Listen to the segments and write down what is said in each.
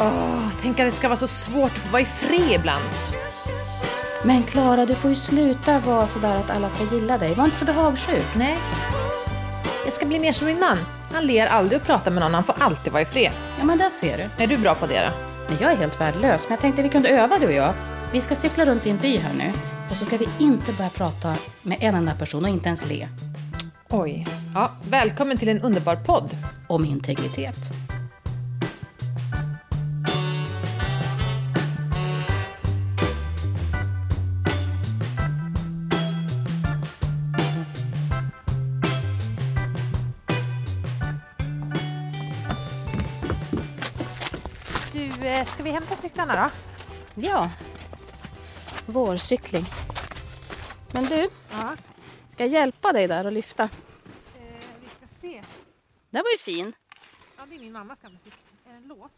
Åh, tänk att det ska vara så svårt att få vara i fred ibland. Men Klara, du får ju sluta vara sådär att alla ska gilla dig. Var inte så behagsjuk. Nej. Jag ska bli mer som min man. Han ler aldrig och pratar med någon, han får alltid vara i fred. Ja, men där ser du. Är du bra på det då? Nej, Jag är helt värdelös, men jag tänkte vi kunde öva du och jag. Vi ska cykla runt i en by här nu. Och så ska vi inte börja prata med en enda person och inte ens le. Oj. Ja, välkommen till en underbar podd. Om integritet. Du, eh, ska vi hämta cyklarna då? Ja. Vårcykling. Men du, Ja. ska jag hjälpa dig där och lyfta? Eh, vi ska se. Den var ju fin. Ja, det är min mammas gamla cykel. Är den låst?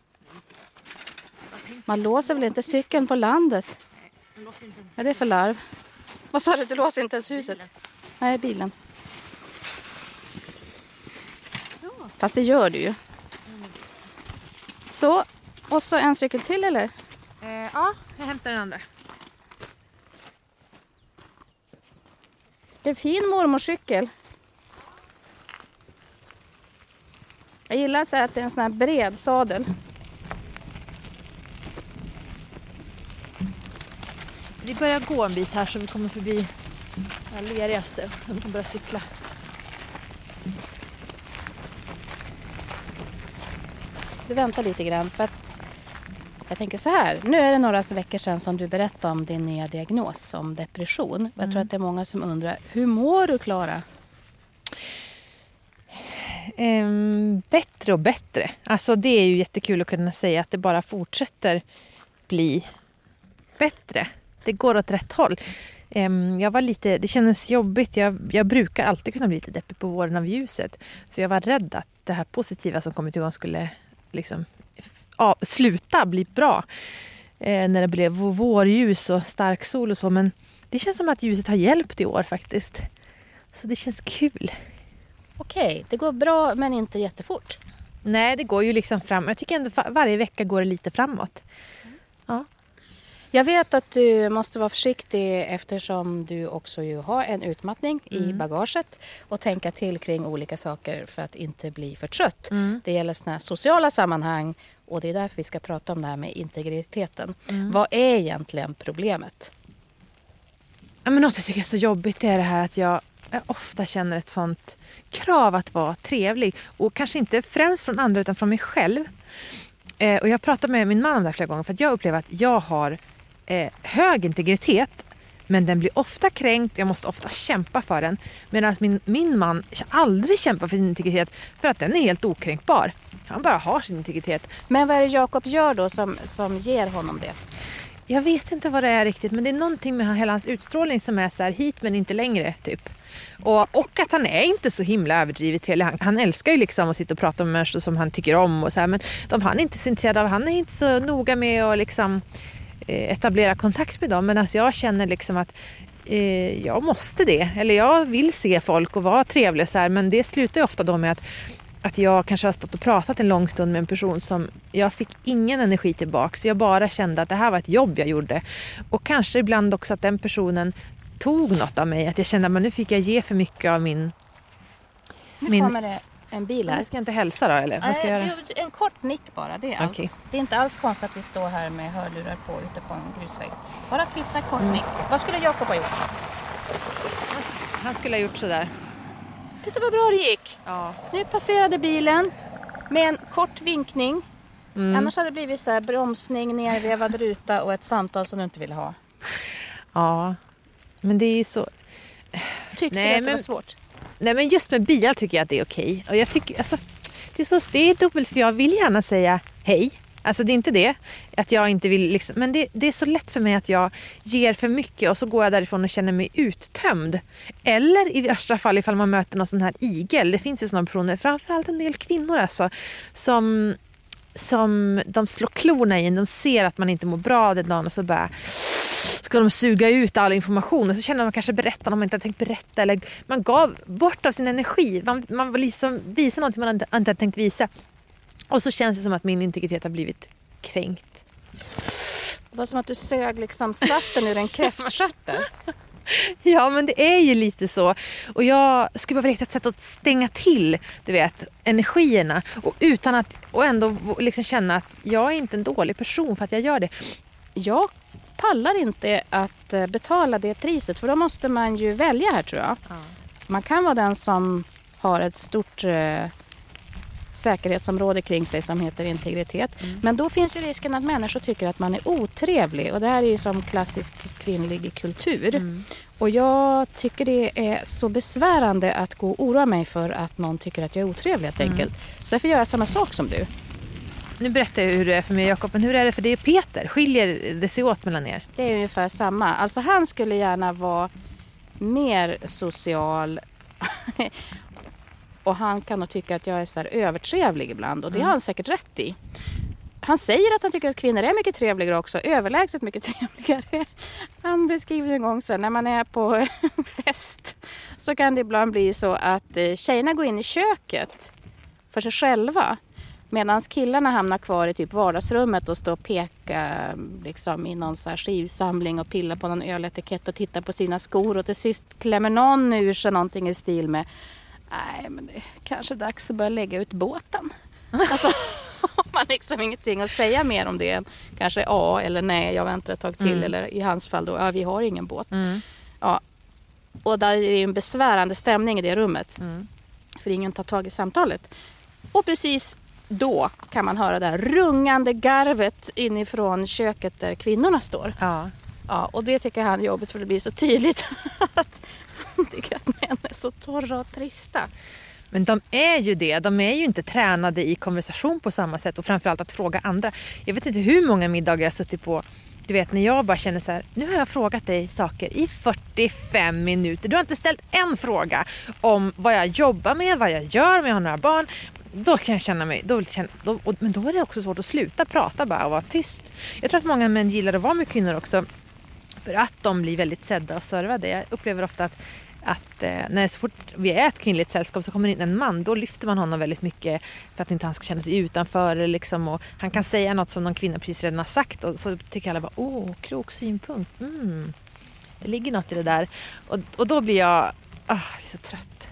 Man låser väl inte cykeln på landet? Den låser inte ens. Vad är det för larv? Vad sa du? Du låser inte ens huset? Nej, bilen. Fast det gör du ju. Så, och så en cykel till eller? Eh, ja, jag hämtar den andra. Det är en fin mormorscykel. Jag gillar så att det är en sån här bred sadel. Vi börjar gå en bit här så vi kommer förbi det lerigaste. Vi kan börja cykla. Du väntar lite grann för att jag tänker så här. Nu är det några veckor sedan som du berättade om din nya diagnos om depression. Jag tror att det är många som undrar, hur mår du Klara? Ehm, bättre och bättre. Alltså det är ju jättekul att kunna säga att det bara fortsätter bli bättre. Det går åt rätt håll. Ehm, jag var lite, det kändes jobbigt. Jag, jag brukar alltid kunna bli lite deppig på våren av ljuset. Så jag var rädd att det här positiva som kommit igång skulle liksom, ja, sluta bli bra. Eh, när det blev vå- vårljus och stark sol och så. Men det känns som att ljuset har hjälpt i år faktiskt. Så det känns kul. Okej, det går bra men inte jättefort. Nej, det går ju liksom fram. Jag tycker ändå varje vecka går det lite framåt. Ja. Jag vet att du måste vara försiktig eftersom du också ju har en utmattning i bagaget och tänka till kring olika saker för att inte bli för trött. Det gäller såna sociala sammanhang och det är därför vi ska prata om det här med integriteten. Vad är egentligen problemet? Ja, Men något jag tycker är så jobbigt är det här att jag, jag ofta känner ett sånt krav att vara trevlig. Och kanske inte främst från andra utan från mig själv. Eh, och jag pratade med min man om det här flera gånger för att jag upplever att jag har eh, hög integritet men den blir ofta kränkt, jag måste ofta kämpa för den. Medan min, min man aldrig kämpar för sin integritet för att den är helt okränkbar. Han bara har sin integritet. Men vad är det Jakob gör då som, som ger honom det? Jag vet inte vad det är riktigt men det är någonting med hela hans utstrålning som är så här hit men inte längre typ. Och, och att han är inte så himla överdrivet trevlig. Han, han älskar ju liksom att sitta och prata med människor som han tycker om och så här, men de han är inte så intresserad av. Han är inte så noga med att liksom eh, etablera kontakt med dem. Men alltså jag känner liksom att eh, jag måste det. Eller jag vill se folk och vara trevlig så här, men det slutar ju ofta då med att att jag kanske har stått och pratat en lång stund med en person som jag fick ingen energi tillbaks. Jag bara kände att det här var ett jobb jag gjorde. Och kanske ibland också att den personen tog något av mig. Att jag kände att nu fick jag ge för mycket av min... Nu Min- kommer det en bil här. Nu ska jag inte hälsa då eller? Vad ska jag göra? en kort nick bara, det är allt. Det är inte alls konstigt att vi står här med hörlurar på ute på en grusväg. Bara titta kort Mm. nick. Vad skulle Jakob ha gjort? Han skulle ha gjort sådär. Titta vad bra det gick! Ja. Nu passerade bilen med en kort vinkning. Mm. Annars hade det blivit så här bromsning, nervevad ruta och ett samtal som du inte ville ha. ja. Men det är ju så... Tyckte Nej, du att det men- var svårt? Nej men just med bilar tycker jag att det är okej. Och jag tycker, alltså, det, är så, det är dubbelt för jag vill gärna säga hej. Alltså det är inte det. Att jag inte vill liksom, men det, det är så lätt för mig att jag ger för mycket och så går jag därifrån och känner mig uttömd. Eller i värsta fall ifall man möter någon sån här igel. Det finns ju sådana personer, framförallt en del kvinnor alltså, som, som de slår klorna i en. De ser att man inte mår bra den dagen och så bara ska de suga ut all information och så känner man kanske berätta om man inte hade tänkt berätta eller man gav bort av sin energi. Man, man liksom visa något man inte, inte hade tänkt visa. Och så känns det som att min integritet har blivit kränkt. Det var som att du sög liksom saften ur en kräftstjärte. Ja, men det är ju lite så. Och jag skulle bara vilja hitta ett sätt att stänga till, du vet, energierna. Och, utan att, och ändå liksom känna att jag är inte en dålig person för att jag gör det. Jag pallar inte att eh, betala det priset för då måste man ju välja här tror jag. Ja. Man kan vara den som har ett stort eh, säkerhetsområde kring sig som heter integritet. Mm. Men då finns ju risken att människor tycker att man är otrevlig och det här är ju som klassisk kvinnlig kultur. Mm. Och jag tycker det är så besvärande att gå och oroa mig för att någon tycker att jag är otrevlig helt mm. enkelt. Så därför gör jag samma sak som du. Nu berättar jag hur det är för mig och Jakob, men hur är det för dig och Peter? Skiljer det sig åt mellan er? Det är ungefär samma. Alltså han skulle gärna vara mer social och han kan nog tycka att jag är så övertrevlig ibland och det mm. har han säkert rätt i. Han säger att han tycker att kvinnor är mycket trevligare också, överlägset mycket trevligare. Han beskriver en gång så när man är på fest så kan det ibland bli så att eh, tjejerna går in i köket för sig själva Medan killarna hamnar kvar i typ vardagsrummet och står och pekar liksom, i någon så här skivsamling och pillar på någon öletikett och tittar på sina skor och till sist klämmer någon ur sig någonting i stil med Nej, men det är kanske dags att börja lägga ut båten. alltså, man liksom ingenting att säga mer om det än kanske ja eller nej, jag väntar ett tag till. Mm. Eller i hans fall då, ja vi har ingen båt. Mm. Ja. Och där är det en besvärande stämning i det rummet. Mm. För ingen tar tag i samtalet. Och precis då kan man höra det här rungande garvet inifrån köket där kvinnorna står. Ja. Ja, och det tycker han är jobbigt för det blir så tydligt att de tycker att män är så torra och trista. Men de är ju det. De är ju inte tränade i konversation på samma sätt och framförallt att fråga andra. Jag vet inte hur många middagar jag suttit på du vet när jag bara känner så här, nu har jag frågat dig saker i 45 minuter. Du har inte ställt en fråga om vad jag jobbar med, vad jag gör, om jag har några barn då kan jag känna mig, då, då, men då är det också svårt att sluta prata bara och vara tyst. Jag tror att många män gillar att vara med kvinnor också för att de blir väldigt sedda och servade. Jag upplever ofta att, att eh, när så fort vi är ett kvinnligt sällskap så kommer in en man, då lyfter man honom väldigt mycket för att inte han ska känna sig utanför. Liksom, och han kan säga något som någon kvinna precis redan har sagt och så tycker alla bara åh, klok synpunkt. Mm. Det ligger något i det där. Och, och då blir jag, oh, jag är så trött.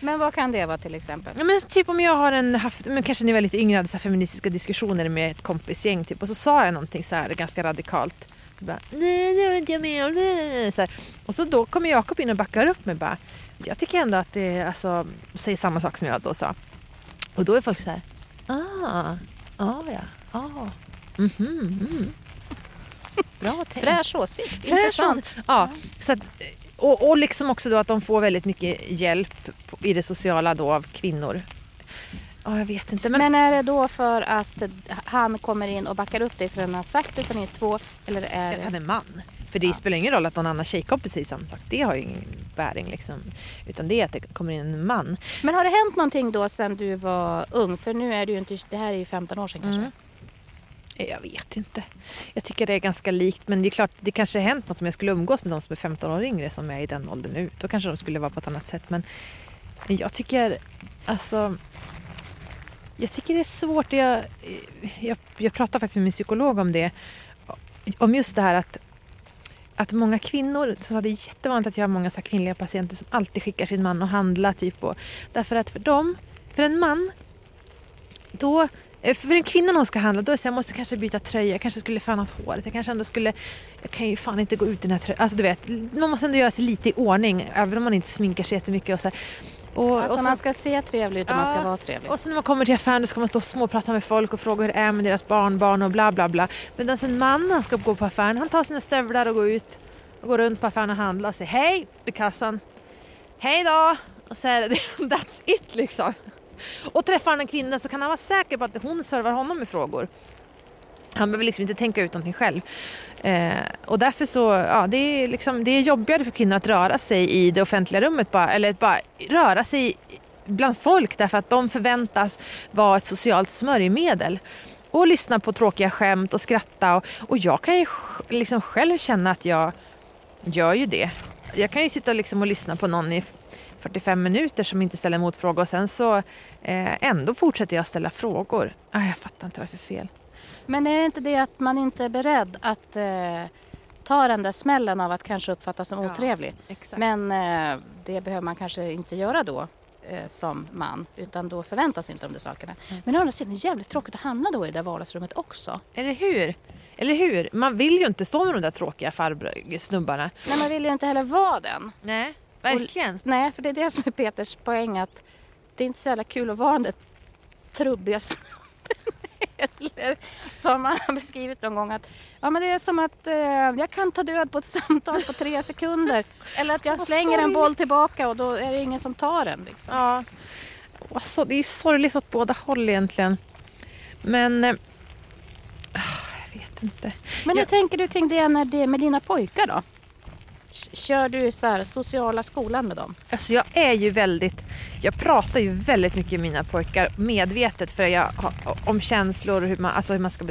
Men vad kan det vara till exempel? Ja, men typ om jag har en, haft, men kanske när jag var lite yngre hade så feministiska diskussioner med ett kompisgäng typ, och så sa jag någonting så här ganska radikalt. Bara, nej, det var inte jag med nej, så här. Och så då kommer Jakob in och backar upp mig bara. Jag tycker ändå att det alltså, säger samma sak som jag då sa. Och då är folk så här, ah, ah ja, ah, mhm, mm. Bra tänkt. Fräsch åsikt, intressant. Ja, så att, och, och liksom också då att de får väldigt mycket hjälp i det sociala då av kvinnor. Ja, jag vet inte. Men... men är det då för att han kommer in och backar upp dig så han har sagt det sen ni är två? Eller är det... Han är man. För det ja. spelar ingen roll att någon annan tjejkompis säger samma sak. Det har ju ingen bäring liksom. Utan det är att det kommer in en man. Men har det hänt någonting då sen du var ung? För nu är du ju inte, det här är ju 15 år sedan kanske. Mm. Jag vet inte. Jag tycker det är ganska likt. Men det är klart, det kanske har hänt något om jag skulle umgås med de som är 15 år yngre som är i den åldern nu. Då kanske de skulle vara på ett annat sätt. Men jag tycker, alltså... Jag tycker det är svårt. Jag, jag, jag pratar faktiskt med min psykolog om det. Om just det här att att många kvinnor, så det är jättevanligt att jag har många så kvinnliga patienter som alltid skickar sin man och handla. Typ, och, därför att för dem, för en man, då eh, för en kvinna när hon ska handla, då är det så jag måste kanske byta tröja, jag kanske skulle fönat håret, jag kanske ändå skulle... Jag kan ju fan inte gå ut i den här tröjan. Alltså du vet, man måste ändå göra sig lite i ordning, även om man inte sminkar sig jättemycket och så här. Och, alltså och så, man ska se trevlig ut och ja, man ska vara trevlig. Och så när man kommer till affären ska man stå och småprata med folk och fråga hur det är med deras barnbarn och bla bla bla. Men alltså en man han ska gå på affären, han tar sina stövlar och går ut och går runt på affären och handlar och säger hej vid kassan. Hej då! Och så är det, that's it liksom. Och träffar han en kvinna så kan han vara säker på att hon servar honom med frågor. Han behöver liksom inte tänka ut någonting själv. Eh, och därför så, ja det är, liksom, det är jobbigare för kvinnor att röra sig i det offentliga rummet bara, eller bara röra sig bland folk därför att de förväntas vara ett socialt smörjmedel. Och lyssna på tråkiga skämt och skratta och, och jag kan ju liksom själv känna att jag gör ju det. Jag kan ju sitta liksom och lyssna på någon i 45 minuter som inte ställer motfråga och sen så eh, ändå fortsätter jag ställa frågor. Ah, jag fattar inte vad det är för fel. Men är det inte det att man inte är beredd att eh, ta den där smällen av att kanske uppfattas som Ja, otrevlig? Exakt. Men eh, det behöver man kanske inte göra då eh, som man utan då förväntas inte de där sakerna. Mm. Men å andra sidan är det jävligt tråkigt att hamna då i det där vardagsrummet också. Eller hur? Eller hur? Man vill ju inte stå med de där tråkiga farbror snubbarna. Nej, man vill ju inte heller vara den. Nej, verkligen. Nej, för det är det som är Peters poäng att det är inte så jävla kul att vara den där trubbiga snubben heller. Som han har beskrivit någon gång att ja, men det är som att eh, jag kan ta död på ett samtal på tre sekunder. Eller att jag slänger en boll tillbaka och då är det ingen som tar den. Liksom. Ja. Alltså, det är ju sorgligt åt båda håll egentligen. Men... Eh, jag vet inte. Men hur Jag- tänker du kring det, när det med dina pojkar då? Kör du så här sociala skolan med dem? Alltså jag är ju väldigt, jag pratar ju väldigt mycket med mina pojkar medvetet för jag har, om känslor och hur man, alltså hur man ska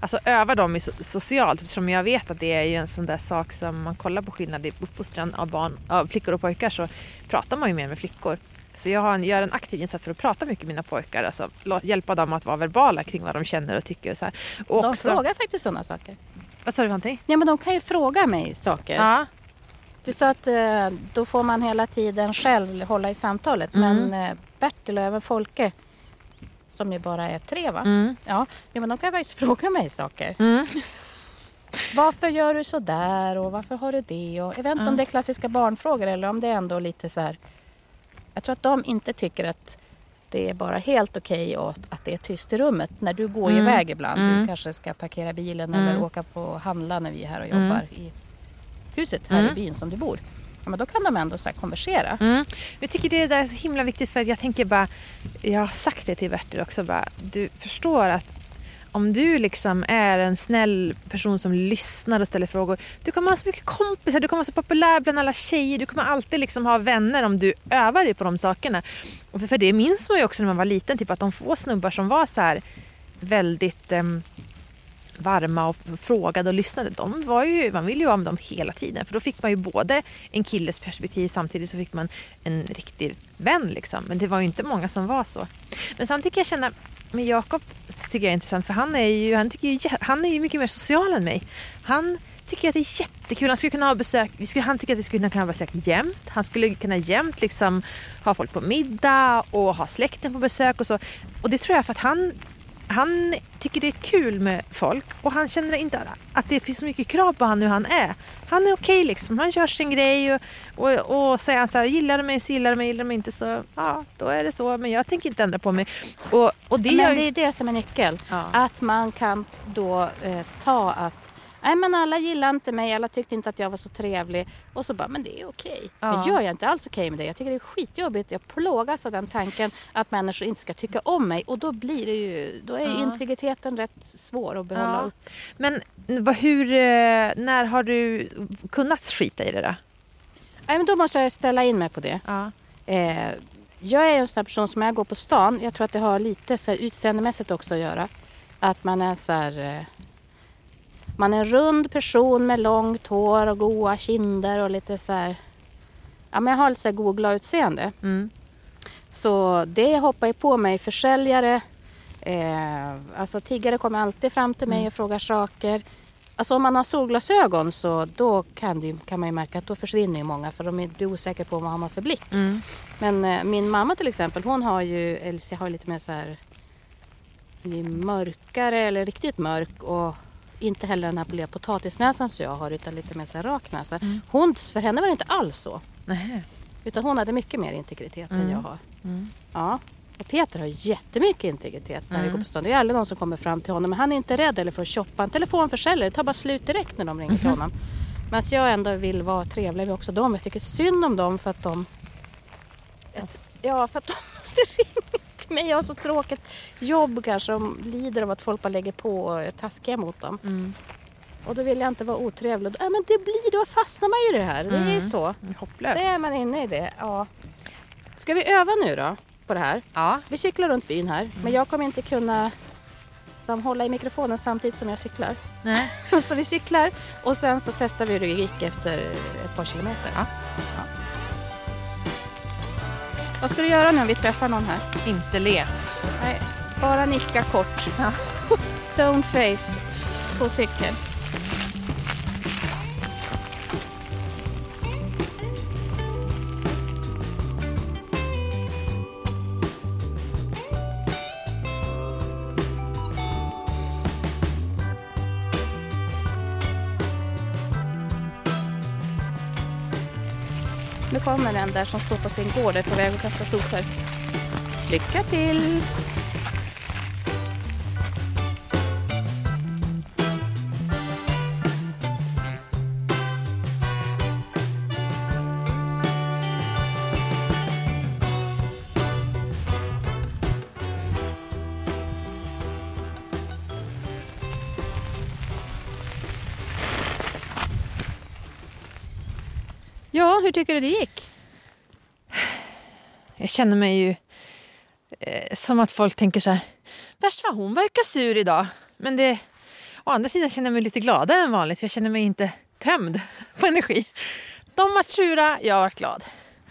alltså öva dem i so, socialt eftersom jag vet att det är ju en sån där sak som man kollar på skillnad i uppfostran av barn, av flickor och pojkar så pratar man ju mer med flickor. Så jag har en, gör en aktiv insats för att prata mycket med mina pojkar, alltså hjälpa dem att vara verbala kring vad de känner och tycker och så här. Och De också, frågar faktiskt sådana saker. Vad sa du för någonting? Ja men de kan ju fråga mig saker. Ja. Du sa att eh, då får man hela tiden själv hålla i samtalet. Mm. Men eh, Bertil och även Folke, som ju bara är tre va? Mm. Ja, men de kan faktiskt fråga mig saker. Mm. Varför gör du så där och varför har du det? Och jag vet inte om det är klassiska barnfrågor eller om det är ändå lite så här. Jag tror att de inte tycker att det är bara helt okej och att det är tyst i rummet när du går Mm. iväg ibland. Du Mm. kanske ska parkera bilen Mm. eller åka på handla när vi är här och Mm. jobbar i huset här Mm. i byn som du bor. Ja, men då kan de ändå så konversera. Mm. Jag tycker det där är så himla viktigt för att jag tänker bara, jag har sagt det till Bertil också, bara, du förstår att om du liksom är en snäll person som lyssnar och ställer frågor, du kommer ha så mycket kompisar, du kommer vara så populär bland alla tjejer, du kommer alltid liksom ha vänner om du övar dig på de sakerna. Och för, det minns man ju också när man var liten, typ att de få snubbar som var så här väldigt em, varma och frågade och lyssnade, de var ju, man ville ju vara med dem hela tiden. För då fick man ju både en killes perspektiv samtidigt så fick man en riktig vän. Liksom. Men det var ju inte många som var så. Men samtidigt kan jag känna, med Jakob tycker jag är intressant för han är ju, han tycker ju, han är ju mycket mer social än mig. Han tycker att det är jättekul. Han skulle kunna ha besök, vi skulle, han tycker att vi skulle kunna ha besök jämt. Han skulle kunna jämt liksom ha folk på middag och ha släkten på besök och så. Och det tror jag för att han han tycker det är kul med folk och han känner inte att det finns så mycket krav på han hur han är. Han är okej liksom, han gör sin grej och, och, och säger han så här, gillar du mig så gillar du mig, gillar du mig inte så ja, då är det så. Men jag tänker inte ändra på mig. Och, och det gör Men ju... det är det som är nyckeln. Ja. Att man kan då eh, ta att Nej men alla gillar inte mig, alla tyckte inte att jag var så trevlig. Och så bara, men det är okej. Ja. Men jag är inte alls okej med det. Jag tycker det är skitjobbigt. Jag plågas av den tanken att människor inte ska tycka om mig. Och då blir det ju, då är Ja. integriteten rätt svår att behålla Ja. upp. Men hur, eh, när har du kunnat skita i det då? Nej men då måste jag ställa in mig på det. Ja. Eh, jag är en sån person som när jag går på stan, jag tror att det har lite så här utseendemässigt också att göra. Att man är så här, eh, man är en rund person med långt hår och goa kinder och lite så här, ja men jag har lite så här glad utseende. Mm. Så det hoppar ju på mig försäljare, eh, alltså tiggare kommer alltid fram till mig Mm. och frågar saker. Alltså om man har solglasögon så då kan, det, kan man ju märka att då försvinner ju många för de är- blir osäkra på vad har man för blick. Mm. Men eh, min mamma till exempel, hon har ju, eller har lite mer så här mörkare eller riktigt mörk och inte heller den här blöda potatisnäsan som jag har utan lite mer så här rak näsa. Mm. Hon, för henne var det inte alls så. Nähä. Utan hon hade mycket mer integritet än Mm. jag har. Mm. Ja. Och Peter har jättemycket integritet när vi Mm. går på stan. Det är aldrig någon som kommer fram till honom. Men han är inte rädd eller för att shoppa. En telefonförsäljare, det tar bara slut direkt när de ringer till Mhm. honom. Men jag ändå vill vara trevlig med också dem. Jag tycker synd om dem för att de... Ja, för att de måste ringa till mig. Jag har så tråkigt jobb kanske. De lider av att folk bara lägger på och är taskiga mot dem. Mm. Och då vill jag inte vara otrevlig. Ja, men det blir, då fastnar man ju i det här. Det är ju Mm. så. Hopplöst. Det är man inne i det. Ja. Ska vi öva nu då på det här? Ja. Vi cyklar runt byn här, men jag kommer inte kunna de hålla i mikrofonen samtidigt som jag cyklar. Nej. Så vi cyklar och sen så testar vi gick efter ett par kilometer. Ja. Vad ska du göra nu om vi träffar någon här? Inte le. Nej, Bara nicka kort. Ja. Stoneface på cykel. Nu kommer den där som står på sin gård och är på väg att kasta sopor. Lycka till! Tycker du det gick? Jag känner mig ju eh, som att folk tänker så här. Värst vad hon verkar sur idag. Men det, å andra sidan känner jag mig lite gladare än vanligt för jag känner mig inte tömd på energi. De var sura, jag var glad.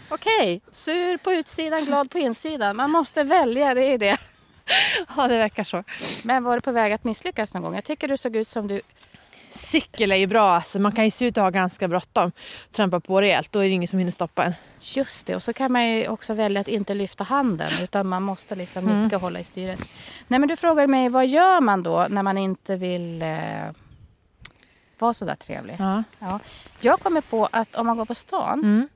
Okej, sur på utsidan, glad på insidan. Man måste välja, det är det. Ja, det verkar så. Men var du på väg att misslyckas någon gång? Jag tycker du såg ut som du... Cykel är ju bra. Alltså, man kan ju se ut att ha ganska bråttom. Trampa på rejält, då är det ingen som hinner stoppa en. Just det, och så kan man ju också välja att inte lyfta handen utan man måste liksom Mm. nicka och hålla i styret. Nej men du frågade mig, vad gör man då när man inte vill eh, vara så där trevlig? Ja. Ja. Jag kommer på att om man går på stan Mm.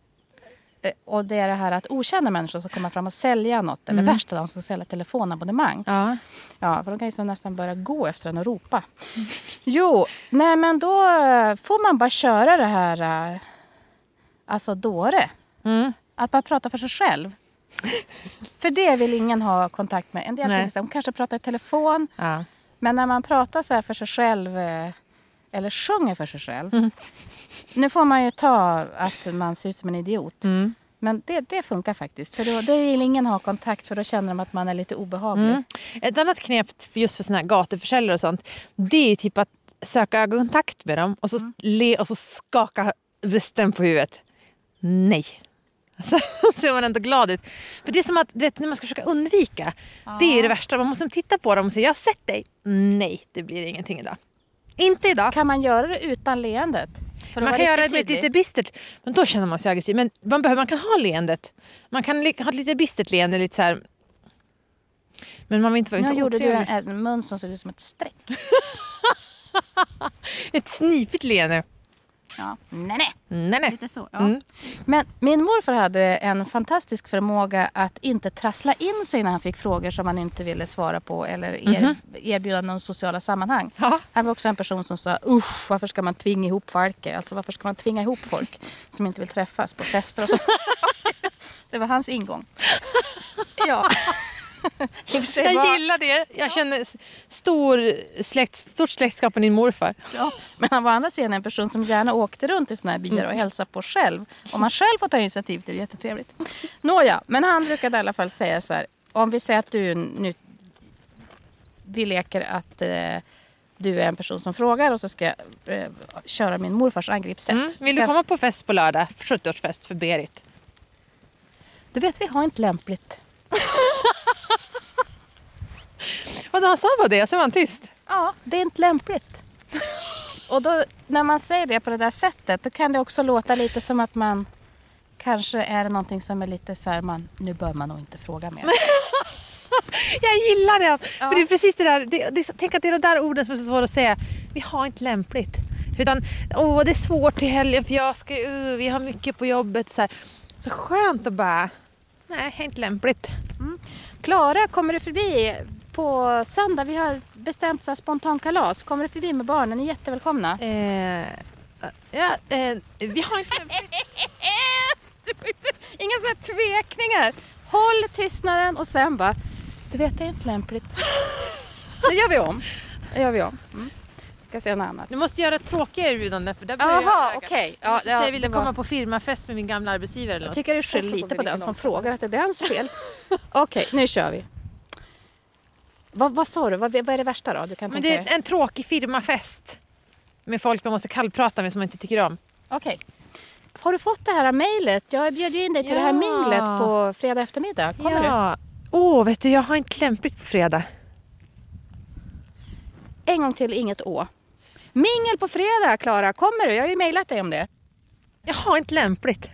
Eh, och det är det här att okända människor som kommer fram och sälja något eller Mm. värst de som säljer telefonabonnemang. Ja. Ja, för de kan ju så nästan börja gå efter en och ropa. Jo, nej men då eh, får man bara köra det här, eh, alltså dåre. Mm. Att bara prata för sig själv. för det vill ingen ha kontakt med. En del de kanske pratar i telefon. Ja. Men när man pratar så här för sig själv eller sjunger för sig själv. Mm. Nu får man ju ta att man ser ut som en idiot. Mm. Men det, det funkar faktiskt. För då, då vill ingen ha kontakt för då känner de att man är lite obehaglig. Mm. Ett annat knep för just för såna här gatuförsäljare och sånt. Det är typ att söka ögonkontakt med dem och så le och så skaka bestämt på huvudet. Nej. Så ser man ändå glad ut. För det är som att du vet, när man ska försöka undvika. Det är ju det värsta. Man måste titta på dem och säga jag har sett dig. Nej, det blir ingenting idag. Inte idag. Kan man göra det utan leendet? Man kan göra det med ett lite bistert, men då känner man sig aggressiv. Men man, behöver, man kan ha leendet. Man kan ha ett lite bistert leende, lite så här. Men man vill inte vara Nu gjorde du otrevlig. en, en mun som såg ut som ett streck. Ett snipigt leende. Ja. Nej, nej. Nej, nej. Lite så. Ja. Mm. Men min morfar hade en fantastisk förmåga att inte trassla in sig när han fick frågor som han inte ville svara på eller er, Mhm. erbjuda någon sociala sammanhang. Ja. Han var också en person som sa usch, varför ska man tvinga ihop folk? Alltså varför ska man tvinga ihop folk som inte vill träffas på fester och så. Det var hans ingång. Ja. Sig var- Jag gillar det. Jag känner stor släkt, stort släktskap med din morfar. Ja, men han var å andra sidan en person som gärna åkte runt i såna här byar och hälsade på själv. Om man själv får ta initiativ till det, är jättetrevligt. Nåja, men han brukade i alla fall säga så här. Om vi säger att du nu... Vi leker att eh, du är en person som frågar och så ska jag eh, köra min morfars angreppssätt. Mm. Vill du komma på fest på lördag? 70-årsfest för Berit. Du vet, vi har inte lämpligt. Vad han sa var det? Så var han tyst. Ja, det är inte lämpligt. Och då, när man säger det på det där sättet då kan det också låta lite som att man kanske är det någonting som är lite så här, man, nu bör man nog inte fråga mer. Jag gillar det. Ja. För det är precis det där. Det, det, tänk att det är de där orden som är så svåra att säga. Vi har inte lämpligt. Utan, åh det är svårt till helgen för jag ska, uh, vi har mycket på jobbet. Så, här. så skönt att bara, nej, inte lämpligt. Klara, kommer du förbi på söndag? Vi har bestämt så här spontankalas. Kommer du förbi med barnen? Ni är jättevälkomna. Eh, ja, eh, vi har inte. Inga sådana tvekningar. Håll tystnaden och sen bara, du vet det är inte lämpligt. Det gör vi om. Det gör vi om. Mm. Ska se något annat. Du måste göra ett tråkigare erbjudande för där jag Jaha, öga. okej. Jag måste Ja, ja, vill det du var- komma på firmafest med min gamla arbetsgivare eller Jag tycker du skyller lite på den som frågar att det är hans fel. Okej, nu kör vi. Vad, vad sa du? Vad, vad är det värsta då? Du kan Men det är en tråkig firmafest. Med folk man måste kallprata med som man inte tycker om. Okej. Har du fått det här mejlet? Jag bjöd ju in dig till det här Ja. minglet på fredag eftermiddag. Kommer du? ja. Åh, vet du, jag har inte lämpligt på fredag. en gång till inget å. Mingel på fredag, Klara. Kommer du? Jag har ju mejlat dig om det. Jaha, inte lämpligt.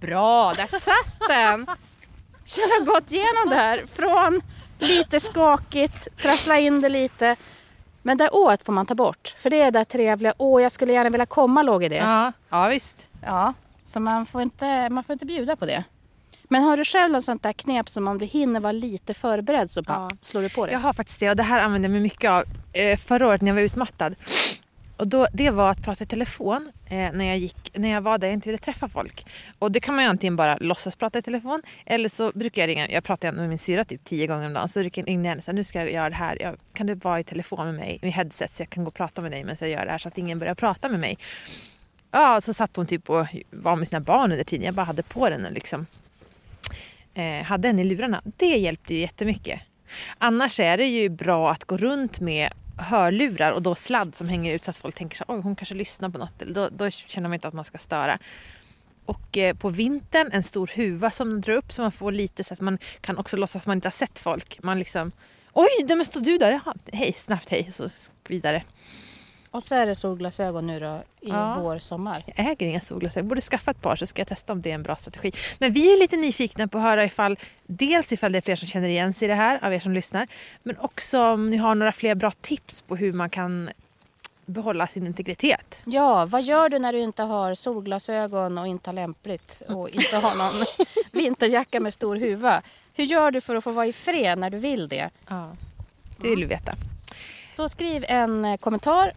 Bra, där satt den! Jag har gått igenom det här. Från lite skakigt, trassla in det lite. Men det ået får man ta bort. För det är det trevliga, åh jag skulle gärna vilja komma låg i det. Ja, ja visst. Ja, så man får, inte, man får inte bjuda på det. Men har du själv något sånt där knep som om du hinner vara lite förberedd så bara Ja. slår du på det? Jag har faktiskt det och det här använde jag mig mycket av eh, förra året när jag var utmattad. Och då, det var att prata i telefon eh, när, jag gick, när jag var där jag inte ville träffa folk. Och det kan man ju antingen bara låtsas prata i telefon eller så brukar jag ringa, jag pratar med min syra typ tio gånger om dagen, så brukar jag ringa henne och nu ska jag göra det här, jag, kan du vara i telefon med mig med headset så jag kan gå och prata med dig medan jag gör det här så att ingen börjar prata med mig. Ja, så satt hon typ och var med sina barn under tiden, jag bara hade på den och liksom eh, hade den i lurarna. Det hjälpte ju jättemycket. Annars är det ju bra att gå runt med hörlurar och då sladd som hänger ut så att folk tänker så oj hon kanske lyssnar på något. Då, då känner man inte att man ska störa. Och eh, på vintern en stor huva som den drar upp så man får lite så att man kan också låtsas att man inte har sett folk. Man liksom oj, där men står du där? Jaha, hej, snabbt hej, så vidare. Och så är det solglasögon nu då i Ja. vår, sommar. Jag äger inga solglasögon. Jag borde skaffa ett par så ska jag testa om det är en bra strategi. Men vi är lite nyfikna på att höra ifall dels ifall det är fler som känner igen sig i det här av er som lyssnar. Men också om ni har några fler bra tips på hur man kan behålla sin integritet. Ja, vad gör du när du inte har solglasögon och inte har lämpligt och inte har någon vinterjacka med stor huva? Hur gör du för att få vara i fred när du vill det? Ja, det vill vi veta. Så skriv en eh, kommentar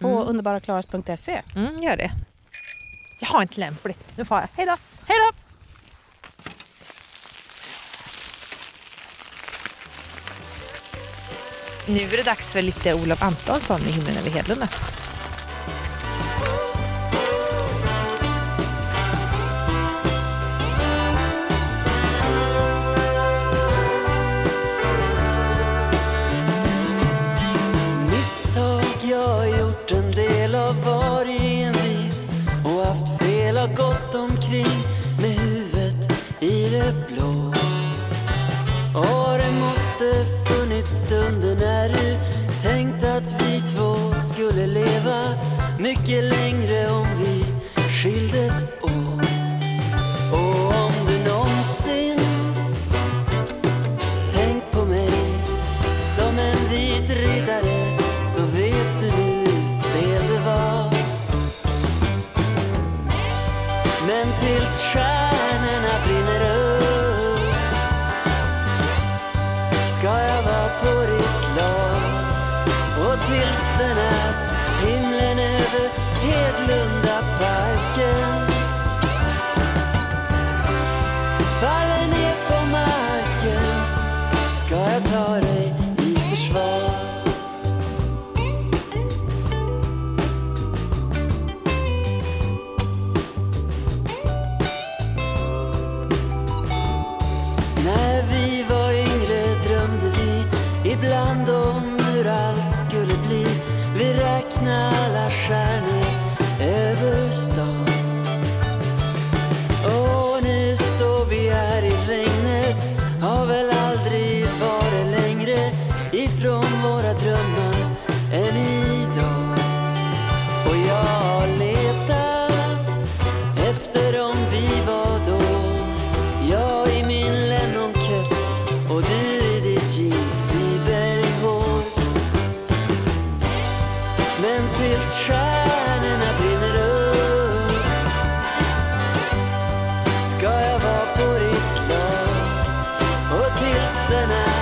på Mm. underbaraklaras.se. Mm, gör det. Jag har inte lämpligt. Nu får jag. Hej då! Hej då! Nu är det dags för lite Olof Antonsson i himlen över Hedlunda. Mycket ibland om hur allt skulle bli. Vi räknar alla stjärnor över stan. Ska